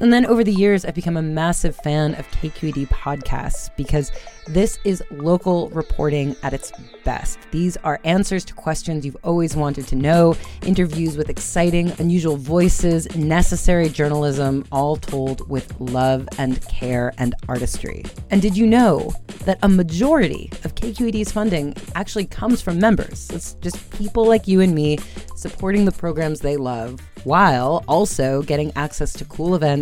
And then over the years, I've become a massive fan of KQED podcasts because this is local reporting at its best. These are answers to questions you've always wanted to know, interviews with exciting, unusual voices, necessary journalism, all told with love and care and artistry. And did you know that a majority of KQED's funding actually comes from members? It's just people like you and me supporting the programs they love while also getting access to cool events,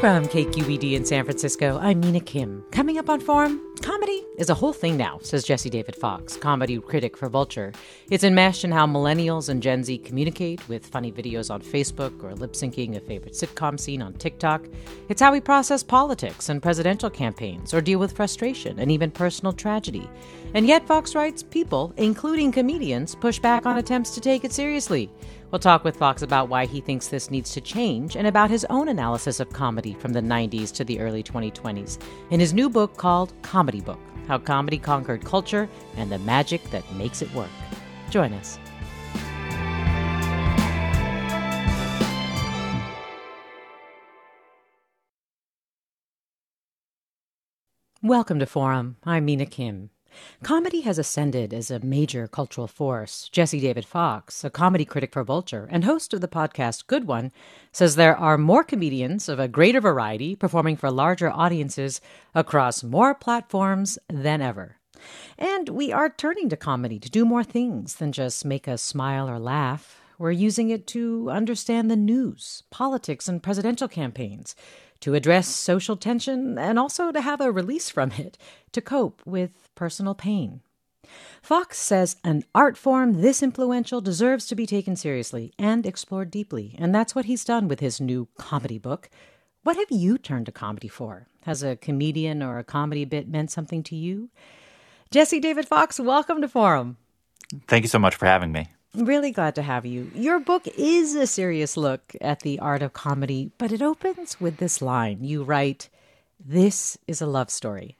From KQED in San Francisco, I'm Mina Kim. Coming up on Forum, comedy is a whole thing now, says Jesse David Fox, comedy critic for Vulture. It's enmeshed in how millennials and Gen Z communicate with funny videos on Facebook or lip syncing a favorite sitcom scene on TikTok. It's how we process politics and presidential campaigns or deal with frustration and even personal tragedy. And yet, Fox writes, people, including comedians, push back on attempts to take it seriously. We'll talk with Fox about why he thinks this needs to change and about his own analysis of comedy from the 90s to the early 2020s in his new book called Comedy Book How Comedy Conquered Culture and the Magic That Makes It Work. Join us. Welcome to Forum. I'm Mina Kim. Comedy has ascended as a major cultural force. Jesse David Fox, a comedy critic for Vulture and host of the podcast Good One, says there are more comedians of a greater variety performing for larger audiences across more platforms than ever. And we are turning to comedy to do more things than just make us smile or laugh. We're using it to understand the news, politics, and presidential campaigns to address social tension and also to have a release from it, to cope with personal pain. Fox says an art form this influential deserves to be taken seriously and explored deeply, and that's what he's done with his new comedy book. What have you turned to comedy for? Has a comedian or a comedy bit meant something to you? Jesse David Fox, welcome to Forum. Thank you so much for having me. Really glad to have you. Your book is a serious look at the art of comedy, but it opens with this line. You write, This is a love story.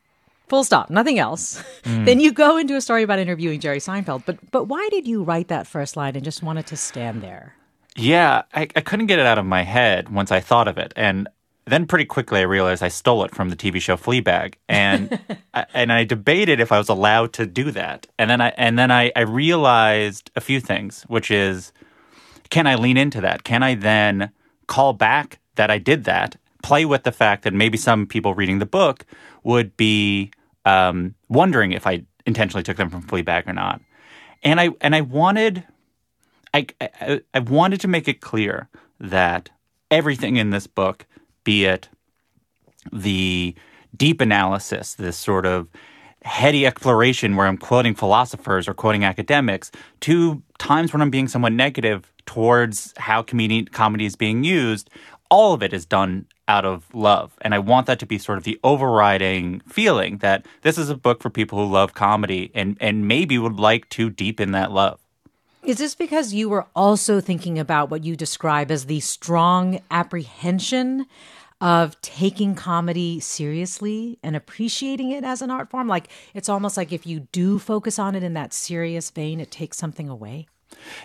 Full stop, nothing else. Mm. then you go into a story about interviewing Jerry Seinfeld. But but why did you write that first line and just wanted to stand there? Yeah, I, I couldn't get it out of my head once I thought of it. And then pretty quickly I realized I stole it from the TV show Fleabag, and I, and I debated if I was allowed to do that. And then I and then I, I realized a few things, which is, can I lean into that? Can I then call back that I did that? Play with the fact that maybe some people reading the book would be um, wondering if I intentionally took them from Fleabag or not. And I and I wanted, I, I, I wanted to make it clear that everything in this book be it the deep analysis, this sort of heady exploration where I'm quoting philosophers or quoting academics, to times when I'm being somewhat negative towards how comedy, comedy is being used, all of it is done out of love. And I want that to be sort of the overriding feeling that this is a book for people who love comedy and, and maybe would like to deepen that love. Is this because you were also thinking about what you describe as the strong apprehension of taking comedy seriously and appreciating it as an art form? Like it's almost like if you do focus on it in that serious vein, it takes something away.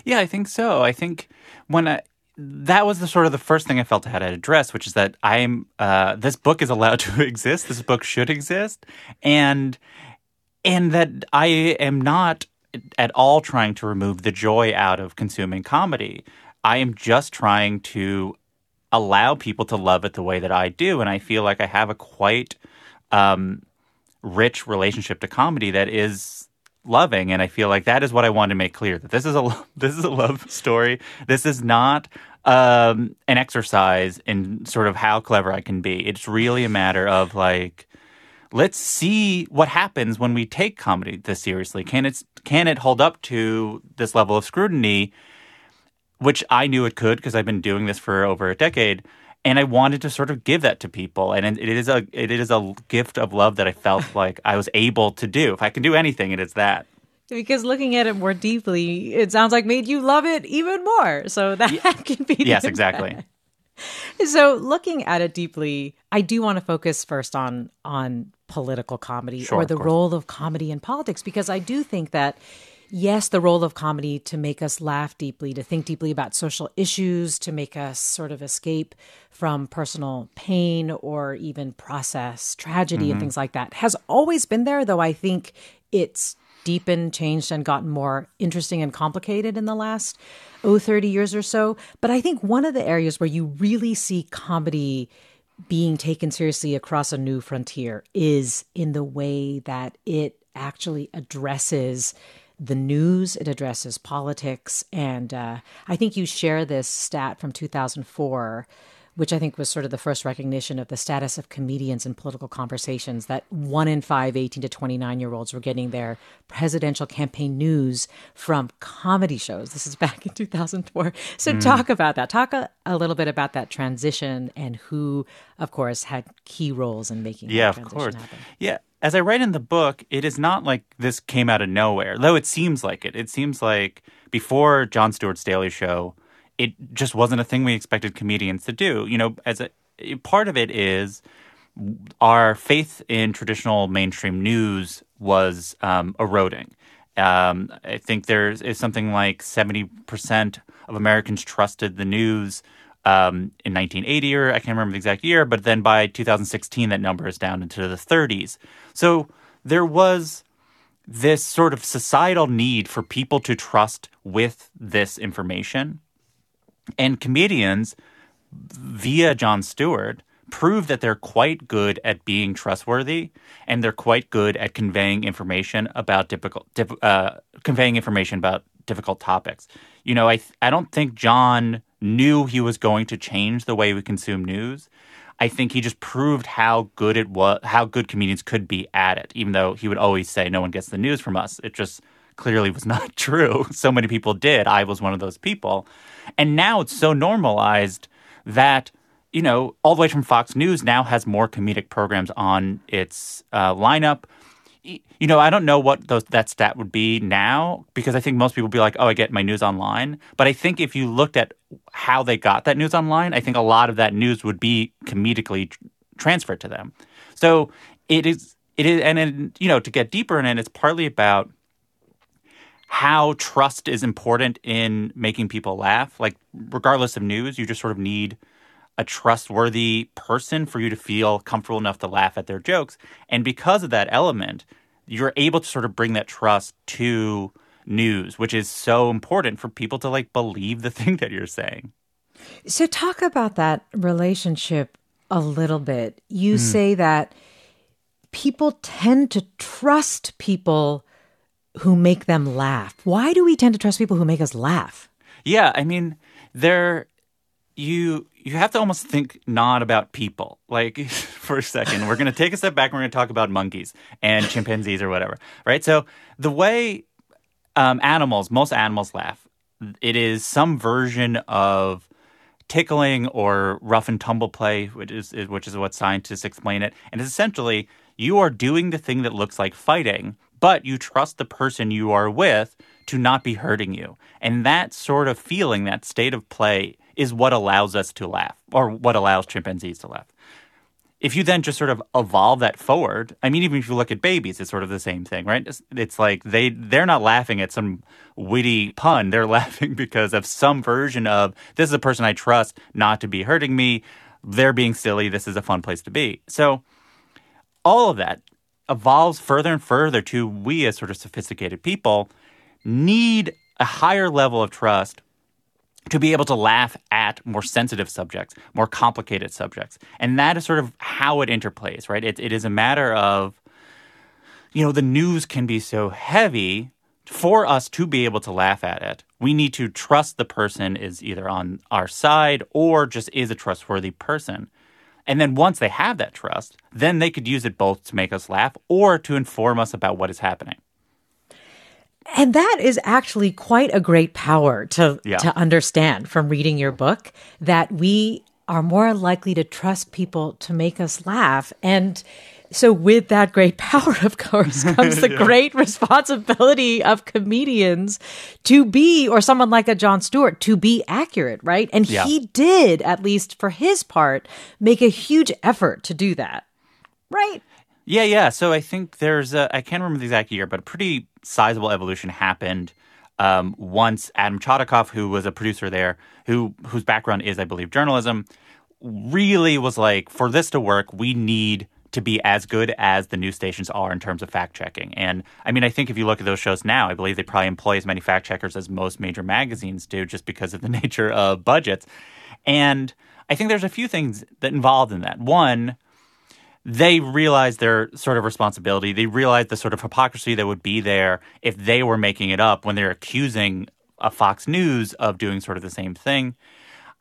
Yeah, I think so. I think when I that was the sort of the first thing I felt I had to address, which is that I'm uh, this book is allowed to exist. This book should exist, and and that I am not at all trying to remove the joy out of consuming comedy. I am just trying to allow people to love it the way that I do, and I feel like I have a quite um, rich relationship to comedy that is loving and i feel like that is what i want to make clear that this is a this is a love story. This is not um, an exercise in sort of how clever i can be. It's really a matter of like let's see what happens when we take comedy this seriously. Can it can it hold up to this level of scrutiny which i knew it could because i've been doing this for over a decade and I wanted to sort of give that to people, and it is a it is a gift of love that I felt like I was able to do. If I can do anything, it is that. Because looking at it more deeply, it sounds like made you love it even more. So that yeah. can be yes, exactly. So looking at it deeply, I do want to focus first on on political comedy sure, or the role of comedy in politics because I do think that yes, the role of comedy to make us laugh deeply, to think deeply about social issues, to make us sort of escape from personal pain or even process tragedy mm-hmm. and things like that has always been there, though I think it's deepened, changed, and gotten more interesting and complicated in the last, oh, 30 years or so. But I think one of the areas where you really see comedy being taken seriously across a new frontier is in the way that it actually addresses the news, it addresses politics. And uh, I think you share this stat from 2004 which I think was sort of the first recognition of the status of comedians in political conversations that one in five 18 to 29 year olds were getting their presidential campaign news from comedy shows. This is back in 2004. So, mm. talk about that. Talk a, a, little bit about that transition and who, of course, had key roles in making yeah, of course. Happen. Yeah. As I write in the book, it is not like this came out of nowhere, though it seems like it. It seems like before Jon Stewart's Daily Show, it just wasn't a thing we expected comedians to do. You know, as a part of it is our faith in traditional mainstream news was um, eroding. Um, I think there is something like 70% of Americans trusted the news um, in 1980, or I can't remember the exact year, but then by 2016, that number is down into the 30s. So there was this sort of societal need for people to trust with this information. And comedians, via Jon Stewart, prove that they're quite good at being trustworthy and they're quite good at conveying information about difficult, uh, conveying information about difficult topics. You know, I I don't think Jon knew he was going to change the way we consume news. I think he just proved how good it was, how good comedians could be at it. Even though he would always say, "No one gets the news from us," it just clearly was not true. So many people did. I was one of those people. And now it's so normalized that, you know, all the way from Fox News now has more comedic programs on its uh, lineup. You know, I don't know what those, that stat would be now because I think most people would be like, oh, I get my news online. But I think if you looked at how they got that news online, I think a lot of that news would be comedically transferred to them. So it is, it is, and, and you know, to get deeper in it, it's partly about how trust is important in making people laugh. Like, regardless of news, you just sort of need a trustworthy person for you to feel comfortable enough to laugh at their jokes. And because of that element, you're able to sort of bring that trust to news, which is so important for people to like believe the thing that you're saying. So, talk about that relationship a little bit. You mm. say that people tend to trust people who make them laugh. Why do we tend to trust people who make us laugh? Yeah, I mean, there you you have to almost think not about people. Like for a second, we're going to take a step back. and We're going to talk about monkeys and chimpanzees or whatever, right? So the way um, animals, most animals laugh, it is some version of tickling or rough and tumble play, which is which is what scientists explain it. And it's essentially you are doing the thing that looks like fighting, but you trust the person you are with to not be hurting you. And that sort of feeling, that state of play, is what allows us to laugh, or what allows chimpanzees to laugh. If you then just sort of evolve that forward, I mean, even if you look at babies, it's sort of the same thing, right? It's, it's like they they're not laughing at some witty pun; they're laughing because of some version of this is a person I trust not to be hurting me. They're being silly. This is a fun place to be. So, all of that evolves further and further to we as sort of sophisticated people need a higher level of trust to be able to laugh at more sensitive subjects, more complicated subjects. And that is sort of how it interplays, right? It, it is a matter of, you know, the news can be so heavy for us to be able to laugh at it. We need to trust the person is either on our side or just is a trustworthy person. And then once they have that trust, then they could use it both to make us laugh or to inform us about what is happening. And that is actually quite a great power to Yeah. to understand from reading your book that we are more likely to trust people to make us laugh and so with that great power of course comes the great responsibility of comedians to be or someone like a Jon Stewart to be accurate, right? And Yeah. he did at least for his part make a huge effort to do that. Right? Yeah, yeah. So I think there's a, I can't remember the exact year, but a pretty sizable evolution happened um, once Adam Chodikoff, who was a producer there, who whose background is, I believe, journalism, really was like, for this to work, we need to be as good as the news stations are in terms of fact checking. And I mean, I think if you look at those shows now, I believe they probably employ as many fact checkers as most major magazines do, just because of the nature of budgets. And I think there's a few things that involved in that. One, they realize their sort of responsibility. They realize the sort of hypocrisy that would be there if they were making it up when they're accusing a Fox News of doing sort of the same thing.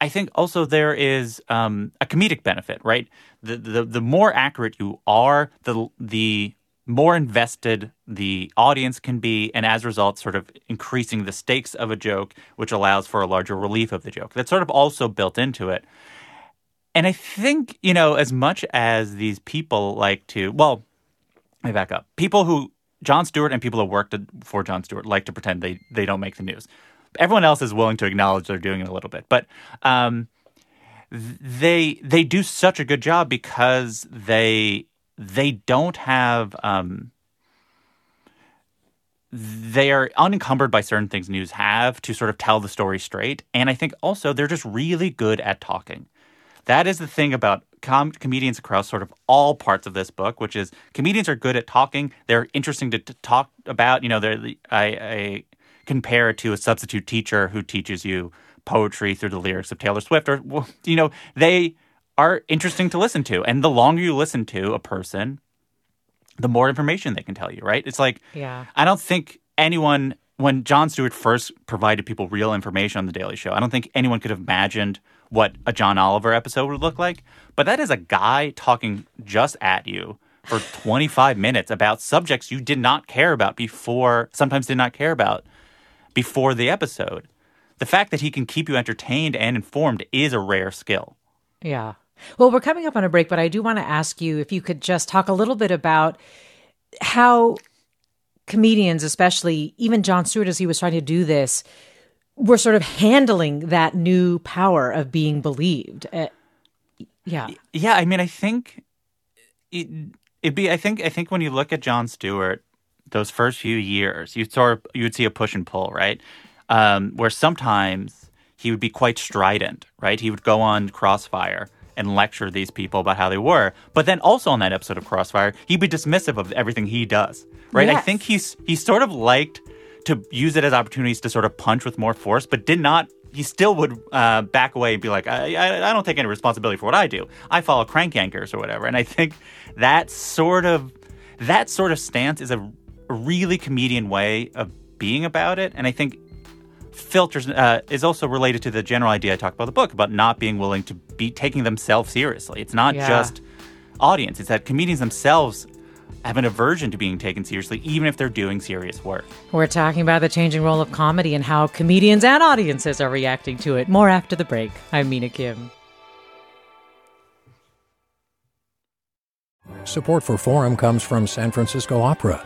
I think also there is um, a comedic benefit, right? The, the the more accurate you are, the the more invested the audience can be, and as a result, sort of increasing the stakes of a joke, which allows for a larger relief of the joke. That's sort of also built into it. And I think, you know, as much as these people like to, well, let me back up. People who, Jon Stewart and people who worked for Jon Stewart like to pretend they, they don't make the news. Everyone else is willing to acknowledge they're doing it a little bit. But um, they they do such a good job because they they don't have um, they are unencumbered by certain things news have to sort of tell the story straight. And I think also they're just really good at talking. That is the thing about com- comedians across sort of all parts of this book, which is comedians are good at talking. They're interesting to, to talk about. You know, they're the, I, I compare it to a substitute teacher who teaches you poetry through the lyrics of Taylor Swift, or you know, they are interesting to listen to. And the longer you listen to a person, the more information they can tell you. Right? It's like Yeah. I don't think anyone, when Jon Stewart first provided people real information on The Daily Show, I don't think anyone could have imagined what a John Oliver episode would look like. But that is a guy talking just at you for 25 minutes about subjects you did not care about before, sometimes did not care about before the episode. The fact that he can keep you entertained and informed is a rare skill. Yeah. Well, we're coming up on a break, but I do want to ask you if you could just talk a little bit about how comedians, especially even Jon Stewart, as he was trying to do this, were sort of handling that new power of being believed. Uh, yeah. Yeah, I mean, I think it, it'd be. I think. I think when you look at Jon Stewart, those first few years, you sort of you would see a push and pull, right? Um, where sometimes he would be quite strident, right? He would go on Crossfire and lecture these people about how they were, but then also on that episode of Crossfire, he'd be dismissive of everything he does, right? I think he's he sort of liked to use it as opportunities to sort of punch with more force, but did not. He still would uh, back away and be like, I, I, I don't take any responsibility for what I do. I follow crank anchors or whatever. And I think that sort of that sort of stance is a really comedian way of being about it. And I think filters uh, is also related to the general idea I talked about in the book about not being willing to be taking themselves seriously. It's not Yeah. just audience; it's that comedians themselves have an aversion to being taken seriously, even if they're doing serious work. We're talking about the changing role of comedy and how comedians and audiences are reacting to it. More after the break. I'm Mina Kim. Support for Forum comes from San Francisco Opera.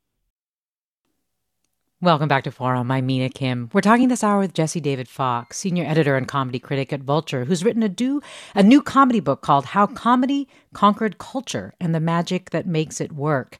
Welcome back to Forum. I'm Mina Kim. We're talking this hour with Jesse David Fox, senior editor and comedy critic at Vulture, who's written a, do, a new comedy book called How Comedy Conquered Culture and the Magic That Makes It Work.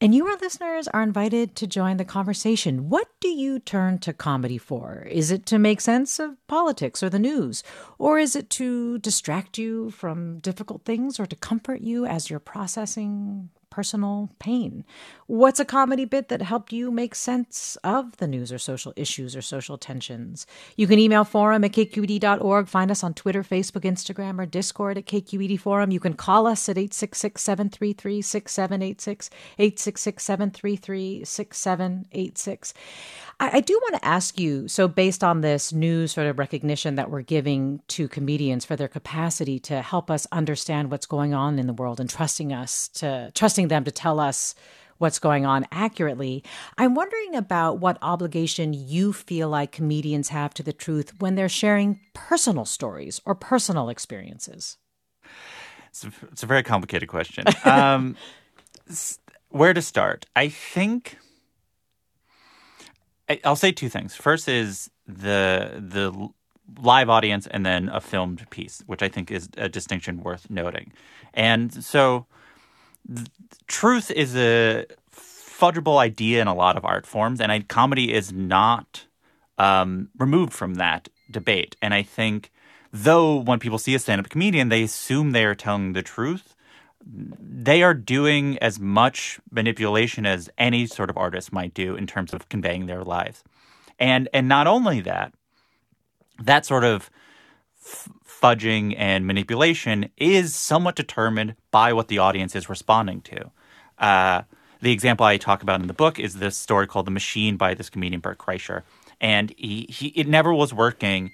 And you, our listeners, are invited to join the conversation. What do you turn to comedy for? Is it to make sense of politics or the news? Or is it to distract you from difficult things or to comfort you as you're processing personal pain? What's a comedy bit that helped you make sense of the news or social issues or social tensions? You can email forum at kqed.org, find us on Twitter, Facebook, Instagram, or Discord at KQED Forum. You can call us at 866 733 6786, 866 733 6786. I, do want to ask you so, based on this new sort of recognition that we're giving to comedians for their capacity to help us understand what's going on in the world and trusting us to trusting them to tell us what's going on accurately. I'm wondering about what obligation you feel like comedians have to the truth when they're sharing personal stories or personal experiences. It's a, it's a very complicated question. Um, where to start? I think I'll say two things. First is the the live audience, and then a filmed piece, which I think is a distinction worth noting. And so, truth is a fudgeable idea in a lot of art forms, and I, comedy is not um, removed from that debate. And I think, though, when people see a stand-up comedian, they assume they are telling the truth they are doing as much manipulation as any sort of artist might do in terms of conveying their lives. And and not only that, that sort of fudging and manipulation is somewhat determined by what the audience is responding to. Uh, the example I talk about in the book is this story called "The Machine" by this comedian Bert Kreischer, and he, he it never was working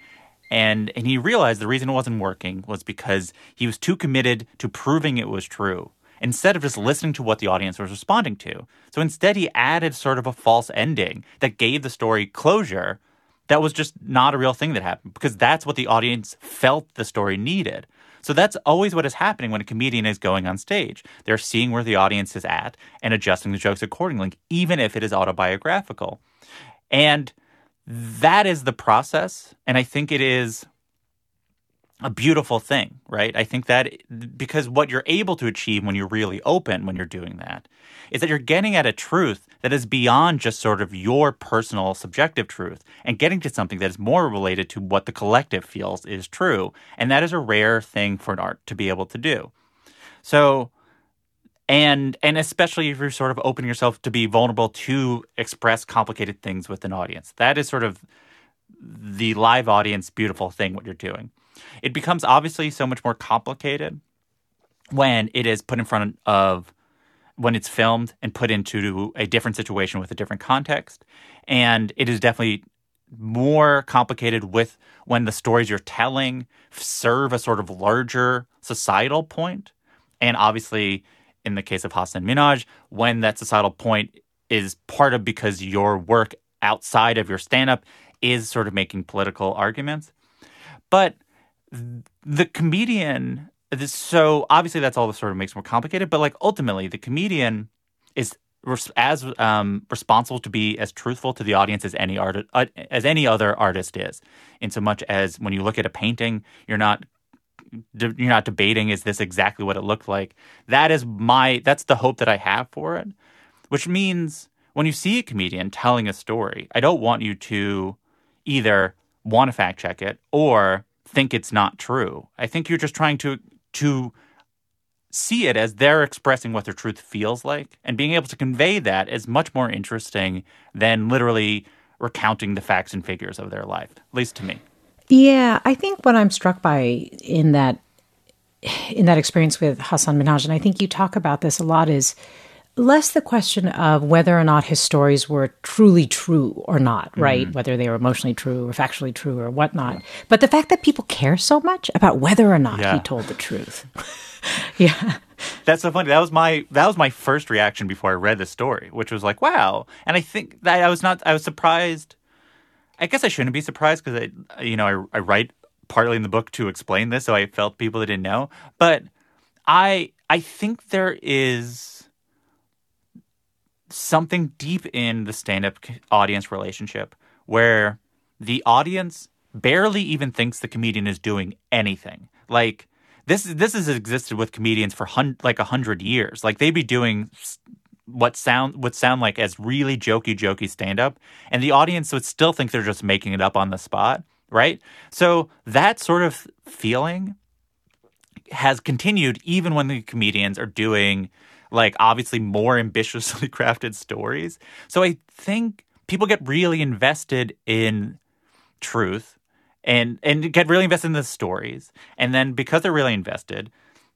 and and he realized the reason it wasn't working was because he was too committed to proving it was true instead of just listening to what the audience was responding to. So instead he added sort of a false ending that gave the story closure that was just not a real thing that happened because that's what the audience felt the story needed. So that's always what is happening when a comedian is going on stage. They're seeing where the audience is at and adjusting the jokes accordingly, even if it is autobiographical. And that is the process. And I think it is a beautiful thing, right? I think that because what you're able to achieve when you're really open when you're doing that is that you're getting at a truth that is beyond just sort of your personal subjective truth and getting to something that is more related to what the collective feels is true. And that is a rare thing for an art to be able to do. So and and especially if you're sort of opening yourself to be vulnerable to express complicated things with an audience that is sort of the live audience beautiful thing what you're doing it becomes obviously so much more complicated when it is put in front of when it's filmed and put into a different situation with a different context and it is definitely more complicated with when the stories you're telling serve a sort of larger societal point and obviously in the case of Hasan Minhaj, when that societal point is part of because your work outside of your stand up is sort of making political arguments. But the comedian, so obviously that's all that sort of makes more complicated, but like ultimately the comedian is as um, responsible to be as truthful to the audience as any art uh, as any other artist is. In so much as when you look at a painting, you're not you're not debating is this exactly what it looked like. That is my that's the hope that I have for it, which means when you see a comedian telling a story, I don't want you to either want to fact check it or think it's not true. I think you're just trying to to see it as they're expressing what their truth feels like and being able to convey that is much more interesting than literally recounting the facts and figures of their life, at least to me. Yeah, I think what I'm struck by in that in that experience with Hasan Minhaj, and I think you talk about this a lot, is less the question of whether or not his stories were truly true or not, right? Mm-hmm. Whether they were emotionally true or factually true or whatnot. But the fact that people care so much about whether or not yeah. he told the truth. yeah. That's so funny. That was my that was my first reaction before I read the story, which was like, wow. And I think that I was not I was surprised. I guess I shouldn't be surprised because I you know I, I write partly in the book to explain this, so I felt people that didn't know. But I I think there is something deep in the stand-up audience relationship where the audience barely even thinks the comedian is doing anything. Like this this has existed with comedians for hun- like a hundred years. Like they'd be doing what sound would sound like as really jokey jokey stand up, and the audience would still think they're just making it up on the spot, right? So that sort of feeling has continued even when the comedians are doing like obviously more ambitiously crafted stories. So I think people get really invested in truth and and get really invested in the stories. And then because they're really invested,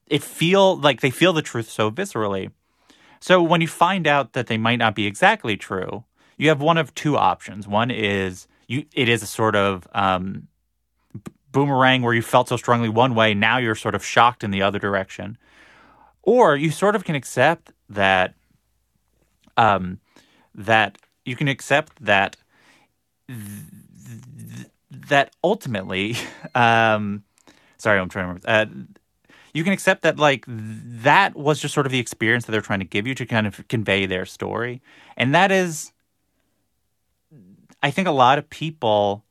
it feel like they feel the truth so viscerally. So when you find out that they might not be exactly true, you have one of two options. One is you it is a sort of um, boomerang where you felt so strongly one way, now you're sort of shocked in the other direction. Or you sort of can accept that um, that you can accept that th- that ultimately um, sorry, I'm trying to remember. Uh, you can accept that like that was just sort of the experience that they're trying to give you to kind of convey their story. And that is I think a lot of people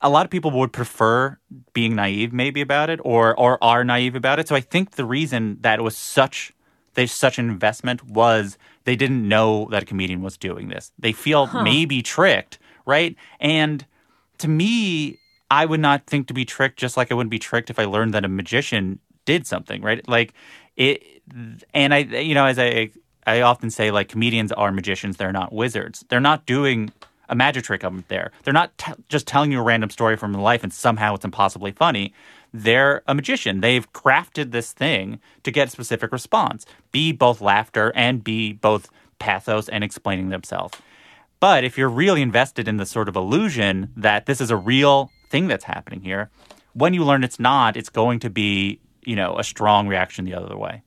a lot of people would prefer being naive maybe about it or or are naive about it. So I think the reason that it was such there's such an investment was they didn't know that a comedian was doing this. They feel huh. maybe tricked, right? And to me, I would not think to be tricked just like I wouldn't be tricked if I learned that a magician did something, right? Like it and I you know as I I often say like comedians are magicians, they're not wizards. They're not doing a magic trick up there. They're not t- just telling you a random story from life and somehow it's impossibly funny. They're a magician. They've crafted this thing to get a specific response, be both laughter and be both pathos and explaining themselves. But if you're really invested in the sort of illusion that this is a real thing that's happening here, when you learn it's not, it's going to be, you know, a strong reaction the other way.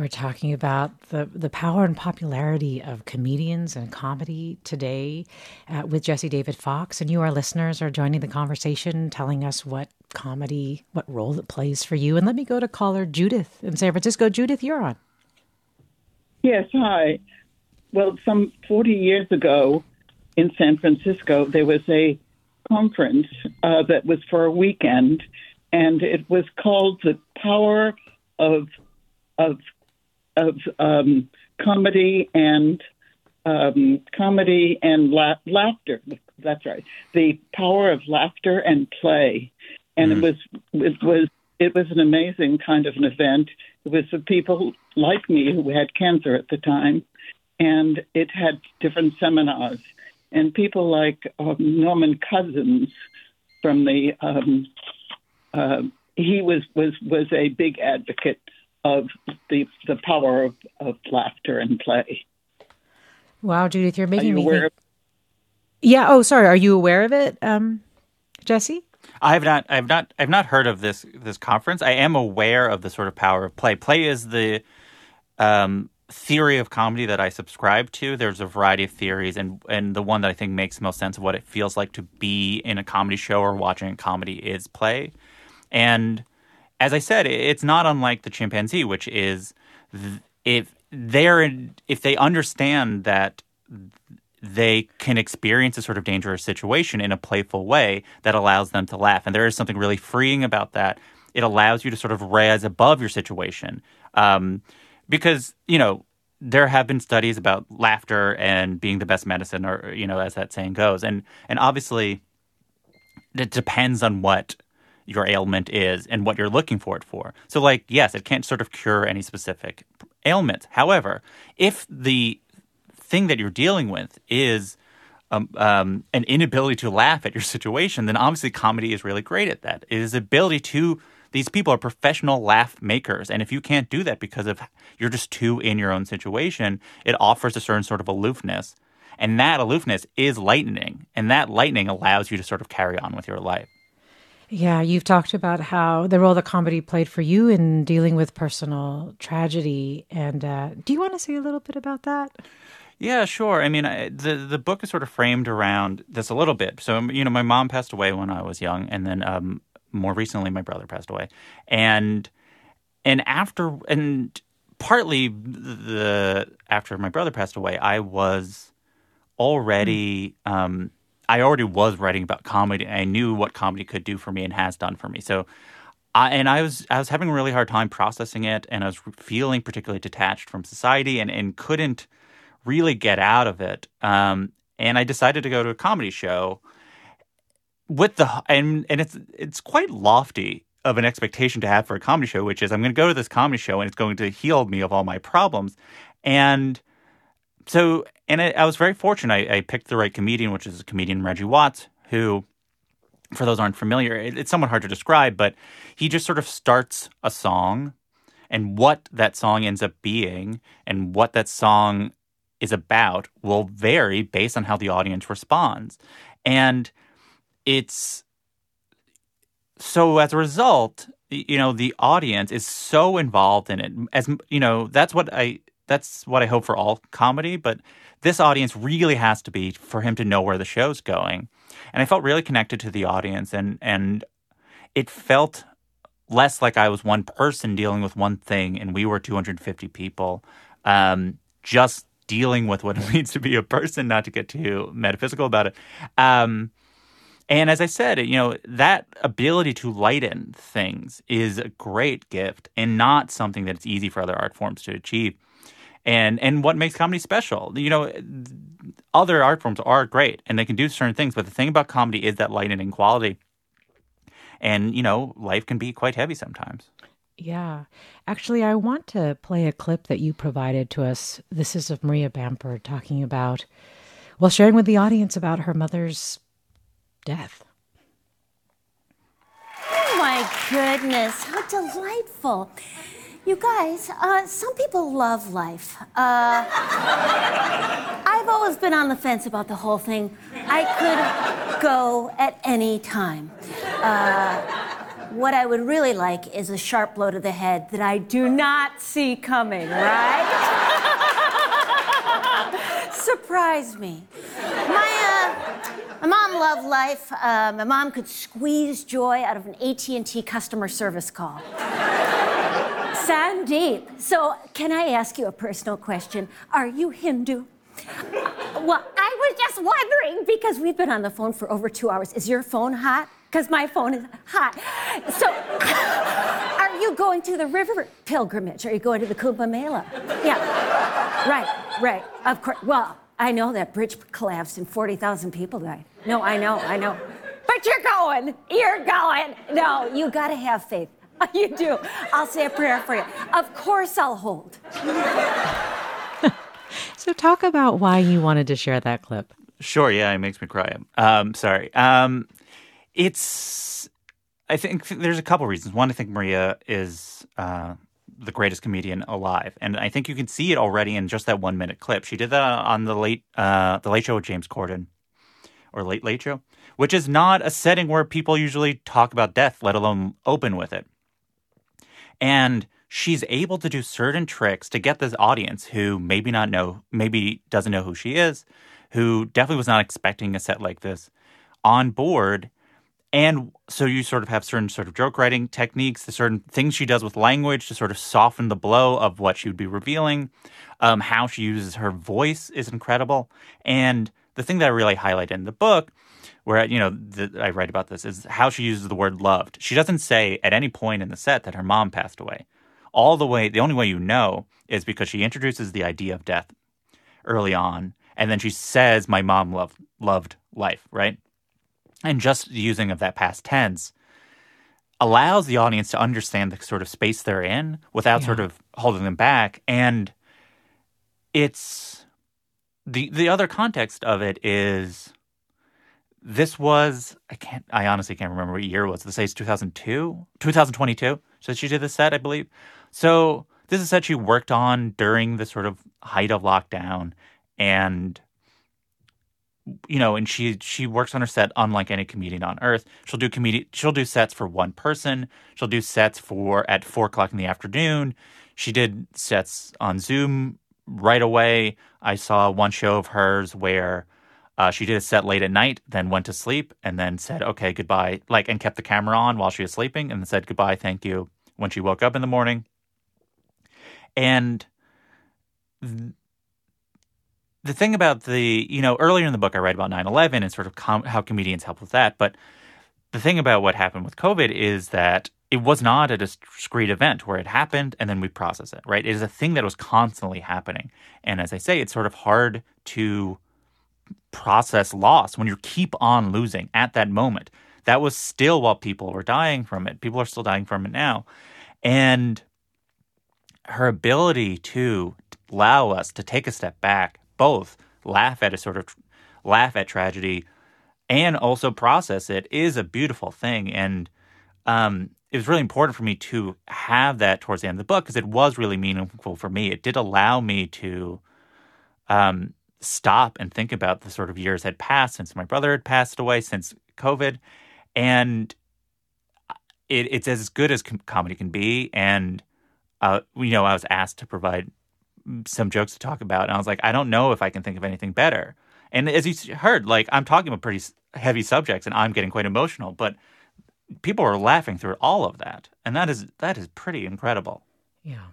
We're talking about the, the power and popularity of comedians and comedy today uh, with Jesse David Fox. And you, our listeners, are joining the conversation, telling us what comedy, what role it plays for you. And let me go to caller Judith in San Francisco. Judith, you're on. Yes, hi. Well, some 40 years ago in San Francisco, there was a conference uh, that was for a weekend, and it was called The Power of of of um, comedy and um, comedy and la- laughter. That's right. The power of laughter and play, and mm. it was it was it was an amazing kind of an event. It was for people like me who had cancer at the time, and it had different seminars and people like um, Norman Cousins from the um, uh, he was was was a big advocate of the the power of, of laughter and play. Wow, Judith, you're making you me aware think... Yeah. Oh, sorry. Are you aware of it, um, Jesse? I have not. I have not. I've not heard of this this conference. I am aware of the sort of power of play. Play is the um, theory of comedy that I subscribe to. There's a variety of theories, and and the one that I think makes most sense of what it feels like to be in a comedy show or watching a comedy is play. And as I said, it's not unlike the chimpanzee, which is if they're if they understand that they can experience a sort of dangerous situation in a playful way that allows them to laugh, and there is something really freeing about that. It allows you to sort of rise above your situation, um, because you know there have been studies about laughter and being the best medicine, or you know, as that saying goes, and and obviously it depends on what your ailment is and what you're looking for it for. So, like, yes, it can't sort of cure any specific ailment. However, if the thing that you're dealing with is um, um, an inability to laugh at your situation, then obviously comedy is really great at that. It is ability to these people are professional laugh makers. And if you can't do that because of you're just too in your own situation, it offers a certain sort of aloofness. And that aloofness is lightening. And that lightening allows you to sort of carry on with your life. Yeah, you've talked about how the role that comedy played for you in dealing with personal tragedy. And uh, do you want to say a little bit about that? Yeah, sure. I mean, I, the the book is sort of framed around this a little bit. So, you know, my mom passed away when I was young, and then um, more recently, my brother passed away, and and after and partly the after my brother passed away, I was already um, I already was writing about comedy. I knew what comedy could do for me and has done for me. So. I, and I was I was having a really hard time processing it, and I was feeling particularly detached from society, and, and couldn't really get out of it. Um, and I decided to go to a comedy show with the and and it's it's quite lofty of an expectation to have for a comedy show, which is I'm going to go to this comedy show and it's going to heal me of all my problems. And so, and I, I was very fortunate. I, I, picked the right comedian, which is a comedian Reggie Watts, who, for those aren't familiar, it, it's somewhat hard to describe, but he just sort of starts a song, and what that song ends up being, and what that song is about will vary based on how the audience responds. And it's so as a result, you know, the audience is so involved in it. As you know, that's what I that's what I hope for all comedy, but this audience really has to be for him to know where the show's going. And I felt really connected to the audience and and it felt less like I was one person dealing with one thing and we were 250 people um, just dealing with what it means to be a person, not to get too metaphysical about it. Um, and as I said, you know, that ability to lighten things is a great gift and not something that it's easy for other art forms to achieve. And and what makes comedy special? You know, other art forms are great and they can do certain things, but the thing about comedy is that lightening quality. And, you know, life can be quite heavy sometimes. Yeah. Actually, I want to play a clip that you provided to us. This is of Maria Bamford talking about, well, sharing with the audience about her mother's death. Oh my goodness, how delightful. You guys, uh, some people love life. Uh, I've always been on the fence about the whole thing. I could go at any time. Uh, what I would really like is a sharp blow to the head that I do not see coming, right? Surprise me. My, uh, my mom loved life. Uh, my mom could squeeze joy out of an AT&T customer service call. Sandeep, so can I ask you a personal question? Are you Hindu? Well, I was just wondering because we've been on the phone for over two hours. Is your phone hot? Because my phone is hot. So, are you going to the river pilgrimage? Are you going to the Kumbh Mela? Yeah. Right, right. Of course. Well, I know that bridge collapsed and 40,000 people died. No, I know, I know. But you're going. You're going. No, you got to have faith. You do. I'll say a prayer for you. Of course, I'll hold. so, talk about why you wanted to share that clip. Sure. Yeah, it makes me cry. Um, sorry. Um, it's. I think there's a couple reasons. One, I think Maria is uh, the greatest comedian alive, and I think you can see it already in just that one minute clip. She did that on the late uh, the Late Show with James Corden, or Late Late Show, which is not a setting where people usually talk about death, let alone open with it. And she's able to do certain tricks to get this audience who maybe not know, maybe doesn't know who she is, who definitely was not expecting a set like this, on board and so you sort of have certain sort of joke writing techniques, the certain things she does with language to sort of soften the blow of what she would be revealing. Um, how she uses her voice is incredible. And the thing that I really highlight in the book, where you know the, I write about this, is how she uses the word "loved." She doesn't say at any point in the set that her mom passed away. All the way, the only way you know is because she introduces the idea of death early on, and then she says, "My mom loved loved life." Right and just using of that past tense allows the audience to understand the sort of space they're in without yeah. sort of holding them back and it's the the other context of it is this was I can't I honestly can't remember what year it was. Let's say it's 2002, 2022. So she did the set, I believe. So this is a set she worked on during the sort of height of lockdown, and you know, and she she works on her set unlike any comedian on earth. She'll do comedi- she'll do sets for one person. She'll do sets for at four o'clock in the afternoon. She did sets on Zoom right away. I saw one show of hers where uh, she did a set late at night, then went to sleep, and then said, "Okay, goodbye," like, and kept the camera on while she was sleeping, and said goodbye, thank you when she woke up in the morning. And th- the thing about the, you know, earlier in the book, I read about 9 11 and sort of com- how comedians help with that. But the thing about what happened with COVID is that it was not a discrete event where it happened and then we process it, right? It is a thing that was constantly happening. And as I say, it's sort of hard to process loss when you keep on losing at that moment. That was still while people were dying from it. People are still dying from it now. And her ability to allow us to take a step back, both laugh at a sort of laugh at tragedy and also process it is a beautiful thing. And um, it was really important for me to have that towards the end of the book because it was really meaningful for me. It did allow me to um, stop and think about the sort of years had passed since my brother had passed away, since COVID, and it, it's as good as com- comedy can be. And uh, you know, I was asked to provide some jokes to talk about, and I was like, I don't know if I can think of anything better. And as you heard, like I'm talking about pretty heavy subjects, and I'm getting quite emotional, but people are laughing through all of that, and that is that is pretty incredible. Yeah.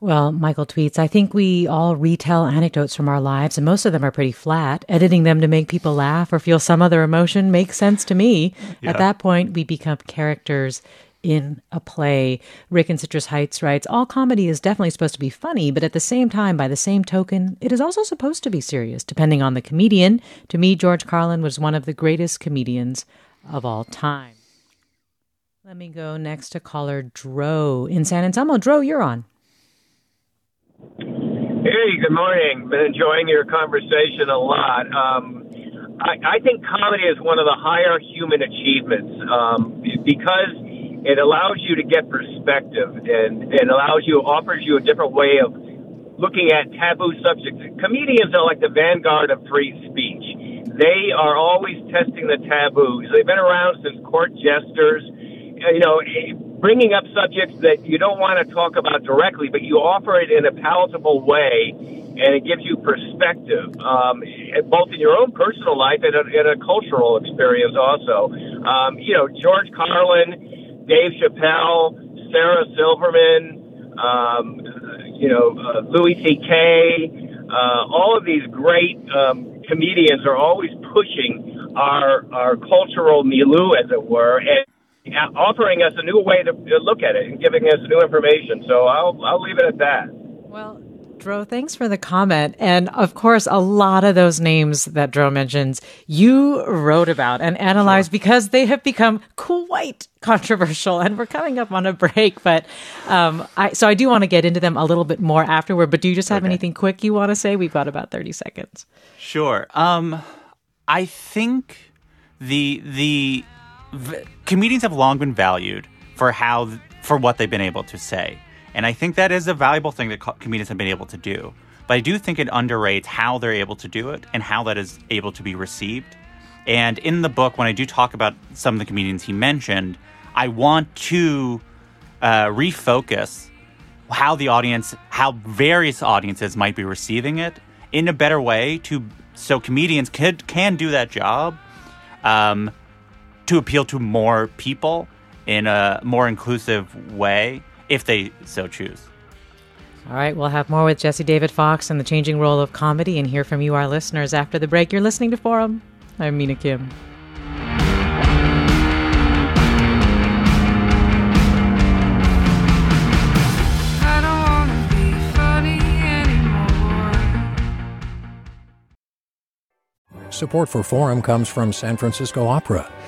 Well, Michael tweets, I think we all retell anecdotes from our lives, and most of them are pretty flat. Editing them to make people laugh or feel some other emotion makes sense to me. Yeah. At that point, we become characters in a play. Rick in Citrus Heights writes, All comedy is definitely supposed to be funny, but at the same time, by the same token, it is also supposed to be serious, depending on the comedian. To me, George Carlin was one of the greatest comedians of all time. Let me go next to caller Dro in San Anselmo. Dro, you're on. Hey, good morning. Been enjoying your conversation a lot. Um, I, I think comedy is one of the higher human achievements um, because it allows you to get perspective and it allows you, offers you a different way of looking at taboo subjects. Comedians are like the vanguard of free speech. They are always testing the taboos. They've been around since court jesters. You know, bringing up subjects that you don't want to talk about directly, but you offer it in a palatable way, and it gives you perspective, um, both in your own personal life and a, and a cultural experience also. Um, you know, George Carlin, Dave Chappelle, Sarah Silverman, um, you know, uh, Louis C.K., uh, all of these great um, comedians are always pushing our our cultural milieu, as it were, and offering us a new way to look at it and giving us new information. So I'll I'll leave it at that. Well, Dro, thanks for the comment. And of course, a lot of those names that Dro mentions, you wrote about and analyzed sure. because they have become quite controversial. And we're coming up on a break, but um, I so I do want to get into them a little bit more afterward. But do you just have okay. anything quick you want to say? We've got about thirty seconds. Sure. Um, I think the the v- comedians have long been valued for how for what they've been able to say, and I think that is a valuable thing that co- comedians have been able to do. But I do think it underrates how they're able to do it and how that is able to be received. And in the book, when I do talk about some of the comedians he mentioned, I want to uh, refocus how the audience, how various audiences might be receiving it in a better way to so comedians could can do that job um, to appeal to more people in a more inclusive way if they so choose. All right, we'll have more with Jesse David Fox and the changing role of comedy and hear from you, our listeners, after the break. You're listening to Forum. I'm Mina Kim. Support for Forum comes from San Francisco Opera.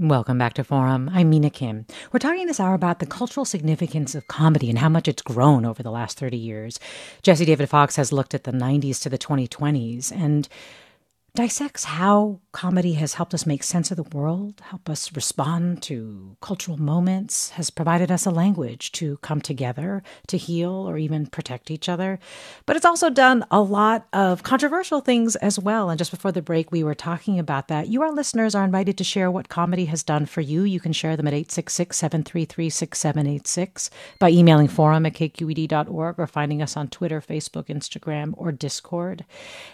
Welcome back to Forum. I'm Mina Kim. We're talking this hour about the cultural significance of comedy and how much it's grown over the last 30 years. Jesse David Fox has looked at the 90s to the 2020s and dissects how comedy has helped us make sense of the world, help us respond to cultural moments, has provided us a language to come together, to heal, or even protect each other. But it's also done a lot of controversial things as well. And just before the break, we were talking about that. You, our listeners, are invited to share what comedy has done for you. You can share them at 866 733 6786 by emailing forum at kqed.org or finding us on Twitter, Facebook, Instagram, or Discord.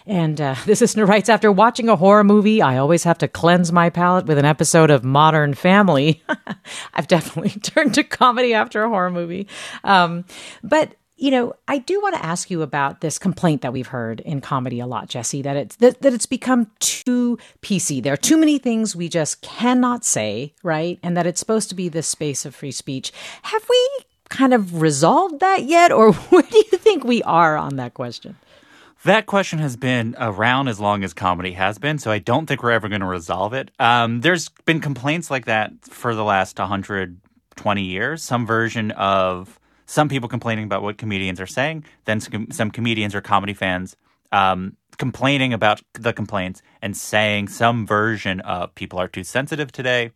And uh, this listener writes after watching a horror movie, I always have to cleanse my palate with an episode of Modern Family. I've definitely turned to comedy after a horror movie. Um, but you know, I do want to ask you about this complaint that we've heard in comedy a lot, Jesse, that it's that, that it's become too PC. There are too many things we just cannot say, right? And that it's supposed to be this space of free speech. Have we kind of resolved that yet, or where do you think we are on that question? That question has been around as long as comedy has been, so I don't think we're ever going to resolve it. Um, there's been complaints like that for the last 120 years. Some version of some people complaining about what comedians are saying, then some, some comedians or comedy fans um, complaining about the complaints and saying some version of people are too sensitive today.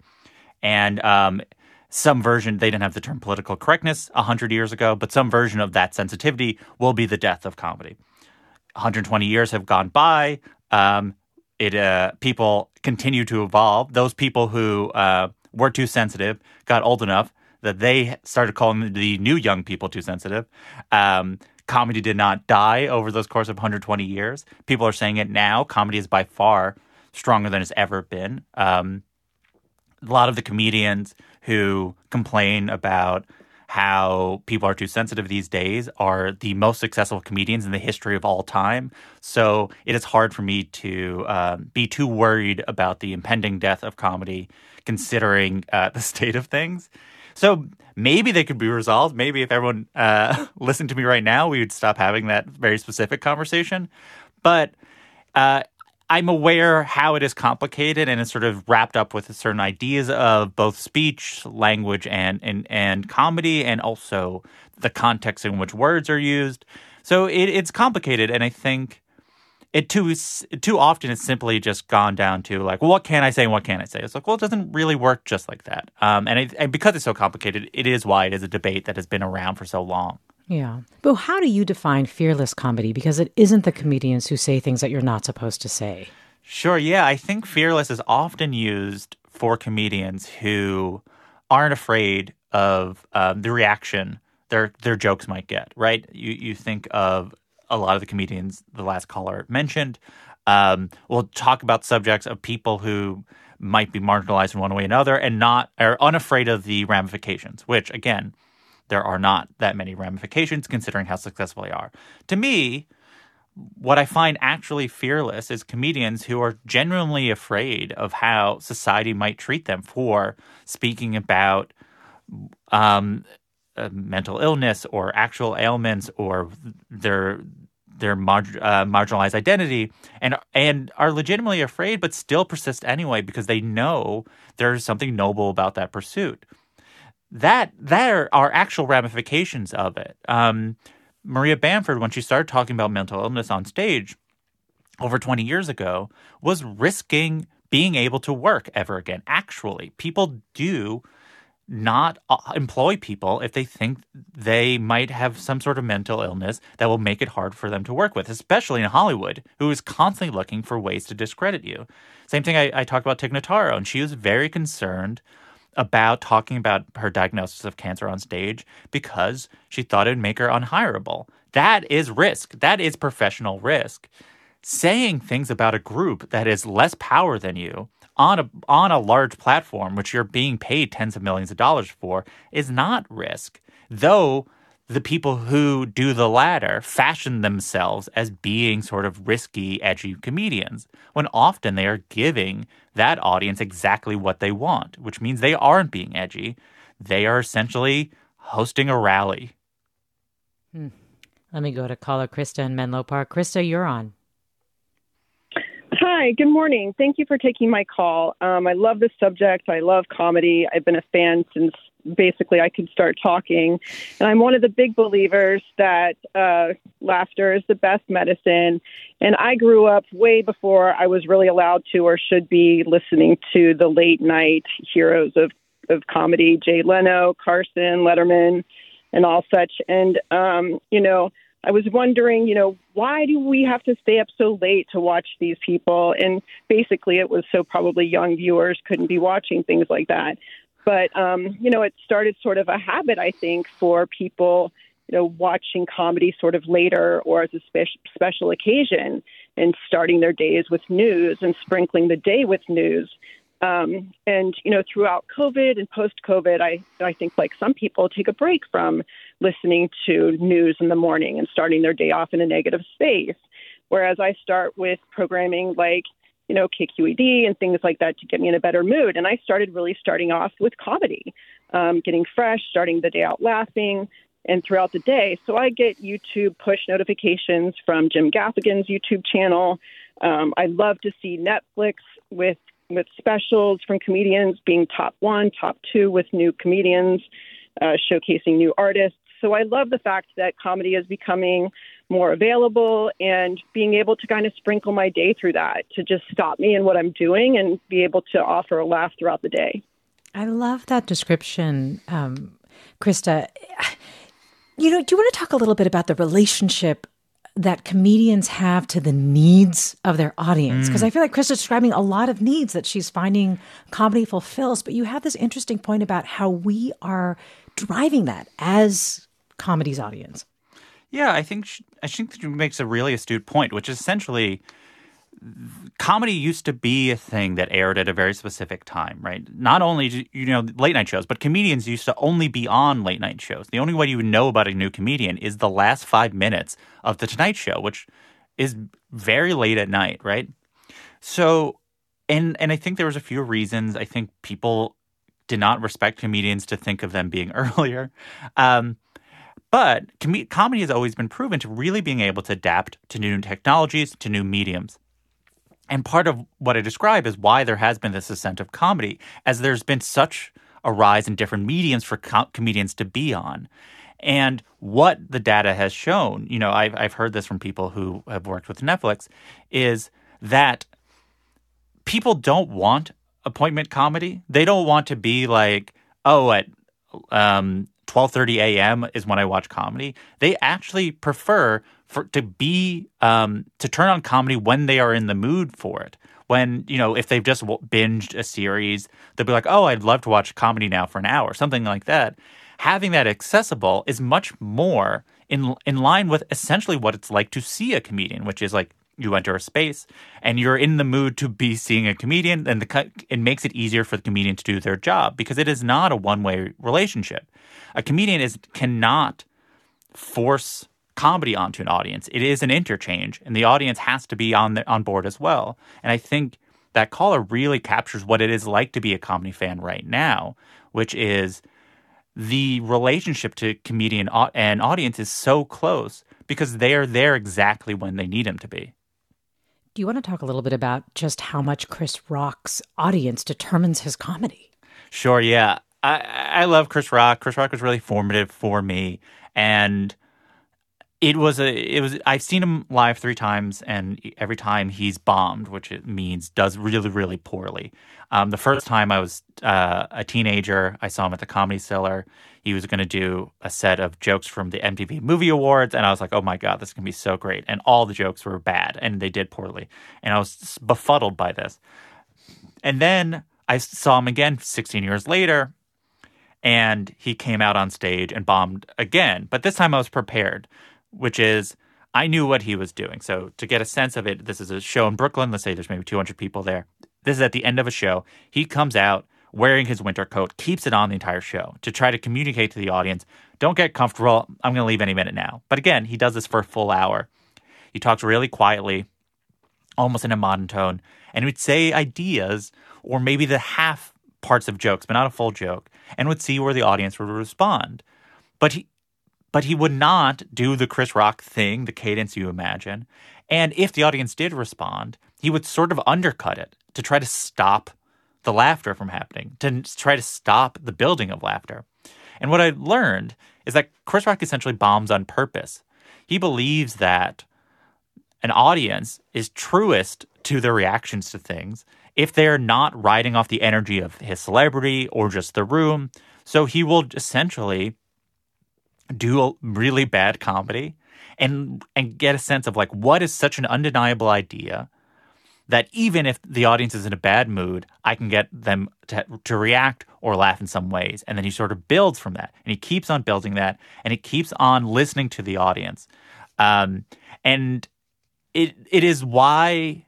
And um, some version, they didn't have the term political correctness 100 years ago, but some version of that sensitivity will be the death of comedy. 120 years have gone by. Um, it uh, people continue to evolve. Those people who uh, were too sensitive got old enough that they started calling the new young people too sensitive. Um, comedy did not die over those course of 120 years. People are saying it now. Comedy is by far stronger than it's ever been. Um, a lot of the comedians who complain about how people are too sensitive these days are the most successful comedians in the history of all time. So it is hard for me to uh, be too worried about the impending death of comedy, considering uh, the state of things. So maybe they could be resolved. Maybe if everyone uh, listened to me right now, we would stop having that very specific conversation. But uh, I'm aware how it is complicated and it's sort of wrapped up with certain ideas of both speech, language, and and, and comedy, and also the context in which words are used. So it, it's complicated, and I think it too too often it's simply just gone down to like, well, what can I say and what can I say? It's like, well, it doesn't really work just like that. Um, and, it, and because it's so complicated, it is why it is a debate that has been around for so long. Yeah. But how do you define fearless comedy? Because it isn't the comedians who say things that you're not supposed to say. Sure. Yeah. I think fearless is often used for comedians who aren't afraid of um, the reaction their their jokes might get. Right. You you think of a lot of the comedians the last caller mentioned. Um, we'll talk about subjects of people who might be marginalized in one way or another and not are unafraid of the ramifications, which again there are not that many ramifications considering how successful they are. To me, what I find actually fearless is comedians who are genuinely afraid of how society might treat them for speaking about um, uh, mental illness or actual ailments or their their mar- uh, marginalized identity and and are legitimately afraid but still persist anyway because they know there's something noble about that pursuit that there are actual ramifications of it. Um, Maria Bamford, when she started talking about mental illness on stage over 20 years ago, was risking being able to work ever again. Actually, people do not uh, employ people if they think they might have some sort of mental illness that will make it hard for them to work with, especially in Hollywood, who is constantly looking for ways to discredit you. Same thing I, I talked about Tig Notaro, and she was very concerned about talking about her diagnosis of cancer on stage because she thought it would make her unhireable. That is risk. That is professional risk. Saying things about a group that is less power than you on a on a large platform which you're being paid tens of millions of dollars for is not risk though the people who do the latter fashion themselves as being sort of risky edgy comedians when often they are giving that audience exactly what they want which means they aren't being edgy they are essentially hosting a rally hmm. let me go to caller krista in menlo park krista you're on Hi, good morning. Thank you for taking my call. Um, I love this subject. I love comedy. I've been a fan since basically I could start talking. And I'm one of the big believers that uh, laughter is the best medicine. And I grew up way before I was really allowed to or should be listening to the late night heroes of, of comedy Jay Leno, Carson, Letterman, and all such. And, um, you know, I was wondering, you know, why do we have to stay up so late to watch these people? And basically, it was so probably young viewers couldn't be watching things like that. But, um, you know, it started sort of a habit, I think, for people, you know, watching comedy sort of later or as a spe- special occasion and starting their days with news and sprinkling the day with news. Um, and you know, throughout COVID and post COVID, I I think like some people take a break from listening to news in the morning and starting their day off in a negative space. Whereas I start with programming like you know KQED and things like that to get me in a better mood. And I started really starting off with comedy, um, getting fresh, starting the day out laughing, and throughout the day. So I get YouTube push notifications from Jim Gaffigan's YouTube channel. Um, I love to see Netflix with with specials from comedians being top one, top two with new comedians, uh, showcasing new artists. So I love the fact that comedy is becoming more available and being able to kind of sprinkle my day through that to just stop me in what I'm doing and be able to offer a laugh throughout the day. I love that description, um, Krista. You know, do you want to talk a little bit about the relationship that comedians have to the needs of their audience. Because mm. I feel like Krista's describing a lot of needs that she's finding comedy fulfills. But you have this interesting point about how we are driving that as comedy's audience. Yeah, I think she, I think she makes a really astute point, which is essentially comedy used to be a thing that aired at a very specific time, right? Not only you know late night shows, but comedians used to only be on late night shows. The only way you would know about a new comedian is the last five minutes of the Tonight Show, which is very late at night, right? So, and and I think there was a few reasons. I think people did not respect comedians to think of them being earlier. Um, but com- comedy has always been proven to really being able to adapt to new technologies, to new mediums. And part of what I describe is why there has been this ascent of comedy, as there's been such a rise in different mediums for com- comedians to be on. And what the data has shown, you know, I've, I've heard this from people who have worked with Netflix, is that people don't want appointment comedy. They don't want to be like, oh, at um, 12:30 a.m. is when I watch comedy. They actually prefer for to be um, to turn on comedy when they are in the mood for it. When you know if they've just binged a series, they'll be like, "Oh, I'd love to watch comedy now for an hour," something like that. Having that accessible is much more in in line with essentially what it's like to see a comedian, which is like you enter a space and you're in the mood to be seeing a comedian, then the it makes it easier for the comedian to do their job because it is not a one way relationship. A comedian is cannot force comedy onto an audience. It is an interchange, and the audience has to be on the, on board as well. And I think that caller really captures what it is like to be a comedy fan right now, which is the relationship to comedian and audience is so close because they are there exactly when they need them to be. Do you want to talk a little bit about just how much Chris Rock's audience determines his comedy? Sure, yeah. I, I love Chris Rock. Chris Rock was really formative for me. And it was a it was I've seen him live three times and every time he's bombed, which it means does really really poorly. Um, the first time I was uh, a teenager, I saw him at the Comedy Cellar. He was going to do a set of jokes from the MTV Movie Awards, and I was like, "Oh my god, this is going to be so great!" And all the jokes were bad, and they did poorly, and I was befuddled by this. And then I saw him again 16 years later, and he came out on stage and bombed again. But this time I was prepared which is I knew what he was doing. So to get a sense of it, this is a show in Brooklyn. Let's say there's maybe 200 people there. This is at the end of a show. He comes out wearing his winter coat, keeps it on the entire show to try to communicate to the audience, don't get comfortable. I'm going to leave any minute now. But again, he does this for a full hour. He talks really quietly, almost in a monotone, and he would say ideas or maybe the half parts of jokes, but not a full joke, and would see where the audience would respond. But he, but he would not do the Chris Rock thing, the cadence you imagine. And if the audience did respond, he would sort of undercut it to try to stop the laughter from happening, to try to stop the building of laughter. And what I learned is that Chris Rock essentially bombs on purpose. He believes that an audience is truest to their reactions to things if they're not riding off the energy of his celebrity or just the room. So he will essentially do a really bad comedy and and get a sense of like what is such an undeniable idea that even if the audience is in a bad mood, I can get them to, to react or laugh in some ways. And then he sort of builds from that. And he keeps on building that and he keeps on listening to the audience. Um, and it it is why,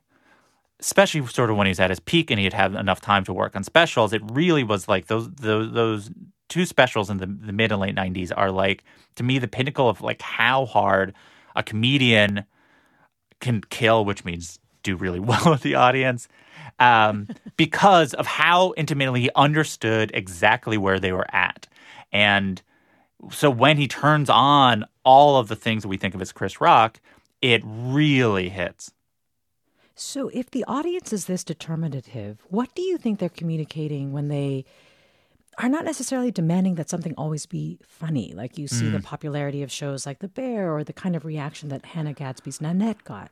especially sort of when he's at his peak and he had had enough time to work on specials, it really was like those those, those two specials in the, the mid and late 90s are like to me the pinnacle of like how hard a comedian can kill which means do really well with the audience um, because of how intimately he understood exactly where they were at. And so when he turns on all of the things that we think of as chris rock it really hits. So if the audience is this determinative what do you think they're communicating when they are not necessarily demanding that something always be funny. Like you see mm. the popularity of shows like The Bear or the kind of reaction that Hannah Gadsby's Nanette got.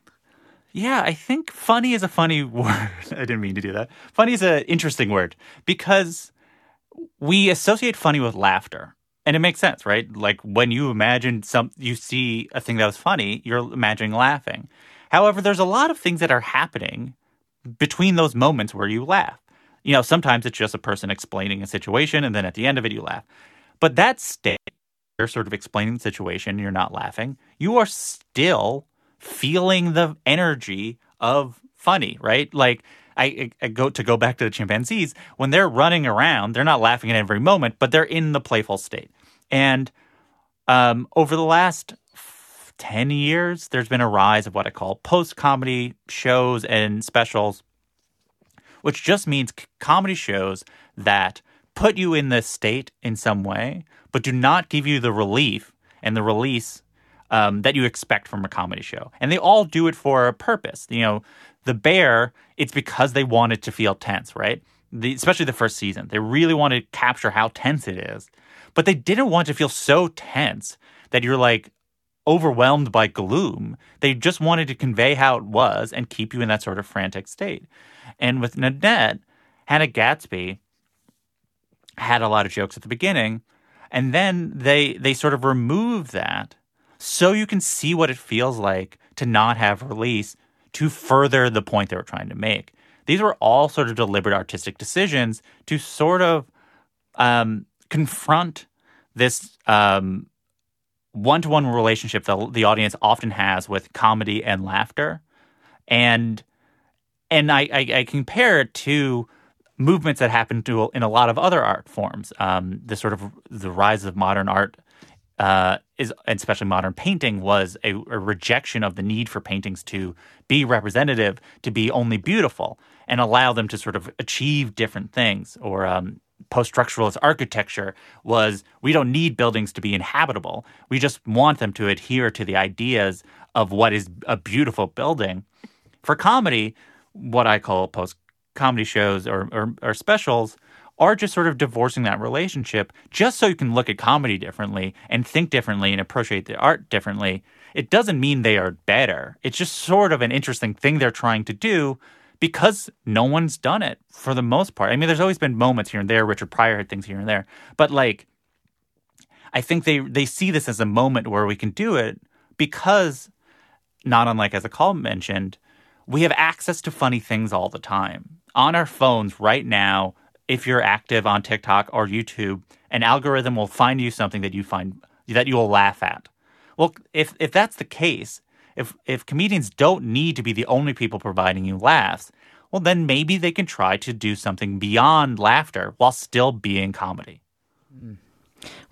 Yeah, I think funny is a funny word. I didn't mean to do that. Funny is an interesting word because we associate funny with laughter. And it makes sense, right? Like when you imagine some you see a thing that was funny, you're imagining laughing. However, there's a lot of things that are happening between those moments where you laugh. You know, sometimes it's just a person explaining a situation and then at the end of it you laugh. But that state, you're sort of explaining the situation, you're not laughing. You are still feeling the energy of funny, right? Like I, I, go to go back to the chimpanzees when they're running around, they're not laughing at every moment, but they're in the playful state. And um, over the last 10 years, there's been a rise of what I call post comedy shows and specials which just means comedy shows that put you in this state in some way, but do not give you the relief and the release um, that you expect from a comedy show. And they all do it for a purpose. You know, The Bear, it's because they wanted to feel tense, right? The, especially the first season. They really wanted to capture how tense it is, but they didn't want to feel so tense that you're like overwhelmed by gloom. They just wanted to convey how it was and keep you in that sort of frantic state. And with Nanette, Hannah Gadsby had a lot of jokes at the beginning, and then they they sort of remove that so you can see what it feels like to not have release to further the point they were trying to make. These were all sort of deliberate artistic decisions to sort of um, confront this um, one-to-one relationship that the audience often has with comedy and laughter, and and I, I, I, compare it to movements that happen to in a lot of other art forms. Um, the sort of the rise of modern art uh, is, especially modern painting, was a, a, rejection of the need for paintings to be representative, to be only beautiful, and allow them to sort of achieve different things. Or um, post-structuralist architecture was we don't need buildings to be inhabitable. We just want them to adhere to the ideas of what is a beautiful building. For comedy, what I call post comedy shows or, or, or specials are just sort of divorcing that relationship just so you can look at comedy differently and think differently and appreciate the art differently. It doesn't mean they are better. It's just sort of an interesting thing they're trying to do because no one's done it for the most part. I mean, there's always been moments here and there. Richard Pryor had things here and there, but like, I think they they see this as a moment where we can do it because, not unlike as a call mentioned, we have access to funny things all the time on our phones right now. If you're active on TikTok or YouTube, an algorithm will find you something that you find that you will laugh at. Well, if if that's the case, if if comedians don't need to be the only people providing you laughs, well then maybe they can try to do something beyond laughter while still being comedy. Mm-hmm.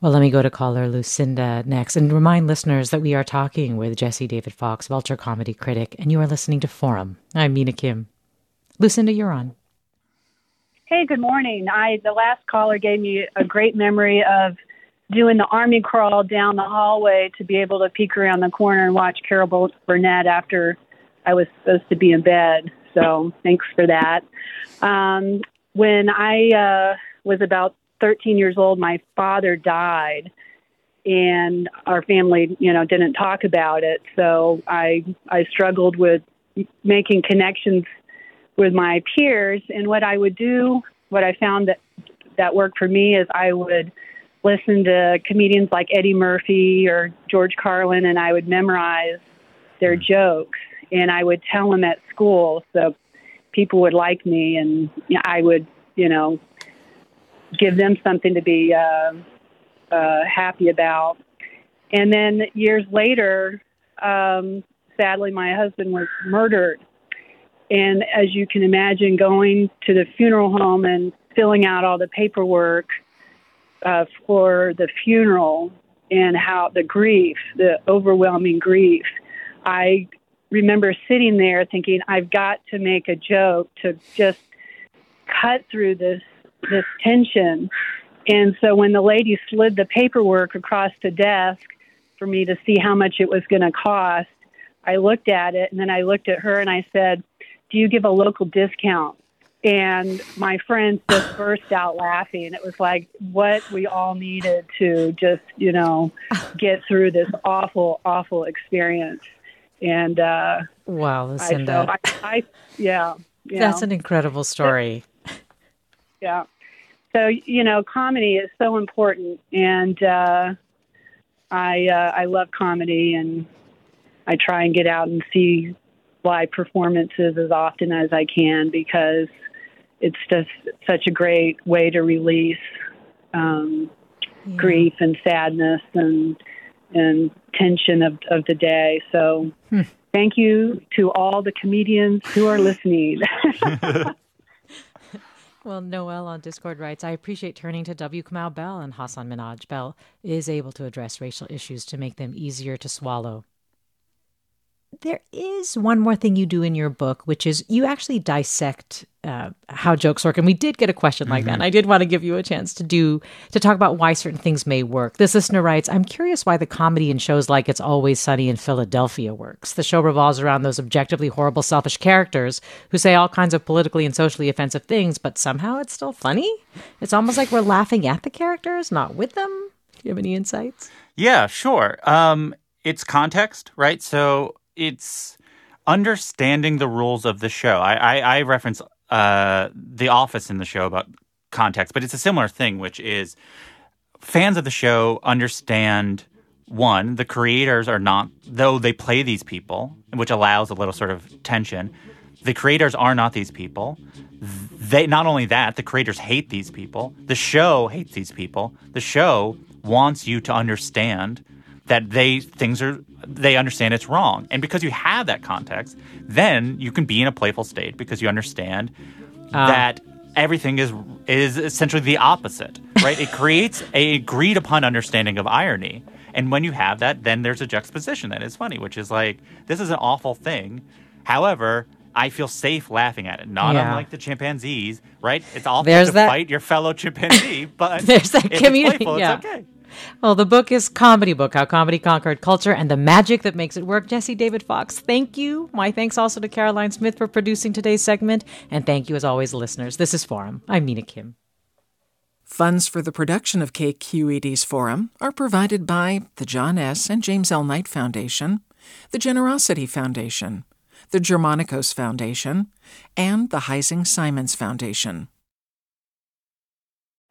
Well, let me go to caller Lucinda next and remind listeners that we are talking with Jesse David Fox, Vulture comedy critic, and you are listening to Forum. I'm Mina Kim. Lucinda, you're on. Hey, good morning. I the last caller gave me a great memory of doing the army crawl down the hallway to be able to peek around the corner and watch Carol Burnett after I was supposed to be in bed. So thanks for that. Um, when I uh, was about 13 years old, my father died, and our family, you know, didn't talk about it. So I I struggled with making connections with my peers, and what I would do, what I found that that worked for me is I would listen to comedians like Eddie Murphy or George Carlin, and I would memorize their hmm. jokes, and I would tell them at school so people would like me, and I would, you know, give them something to be uh, uh, happy about. And then years later, um, sadly, my husband was murdered. And as you can imagine, going to the funeral home and filling out all the paperwork uh, for the funeral and how the grief, the overwhelming grief, I remember sitting there thinking, I've got to make a joke to just cut through this this tension. And so when the lady slid the paperwork across the desk for me to see how much it was going to cost, I looked at it and then I looked at her and I said, Do you give a local discount? And my friends just burst out laughing. It was like what we all needed to just, you know, get through this awful, awful experience. And uh, wow, Lucinda. I, I, I yeah, that's know. an incredible story. Yeah. So you know, comedy is so important, and uh, I uh, I love comedy, and I try and get out and see live performances as often as I can because it's just such a great way to release um, yeah. grief and sadness and and tension of of the day. So. Hmm. Thank you to all the comedians who are listening. Well, Noel on Discord writes, I appreciate turning to W. Kamau Bell and Hasan Minhaj. Bell is able to address racial issues to make them easier to swallow. There is one more thing you do in your book, which is you actually dissect uh, how jokes work. And we did get a question like mm-hmm. that. And I did want to give you a chance to do to talk about why certain things may work. This listener writes, "I'm curious why the comedy in shows like It's Always Sunny in Philadelphia works. The show revolves around those objectively horrible, selfish characters who say all kinds of politically and socially offensive things, but somehow it's still funny. It's almost like we're laughing at the characters, not with them." Do you have any insights? Yeah, sure. Um, it's context, right? So it's understanding the rules of the show. I, I, I reference uh, The Office in the show about context, but it's a similar thing, which is fans of the show understand one, the creators are not, though they play these people, which allows a little sort of tension. The creators are not these people. They not only that, the creators hate these people. The show hates these people. The show wants you to understand that they things are they understand it's wrong. And because you have that context, then you can be in a playful state because you understand uh. that everything is is essentially the opposite, right? it creates a agreed upon understanding of irony. And when you have that, then there's a juxtaposition that is funny, which is like this is an awful thing. However, I feel safe laughing at it. Not yeah. unlike the chimpanzees, right? It's awful there's to that... fight your fellow chimpanzee, but there's that community. Playful, yeah. okay. Well, the book is Comedy Book How Comedy Conquered Culture and the Magic That Makes It Work. Jesse David Fox, thank you. My thanks also to Caroline Smith for producing today's segment. And thank you, as always, listeners. This is Forum. I'm Mina Kim. Funds for the production of KQED's forum are provided by the John S. and James L. Knight Foundation, the Generosity Foundation, the Germanacos Foundation, and the Heising Simons Foundation.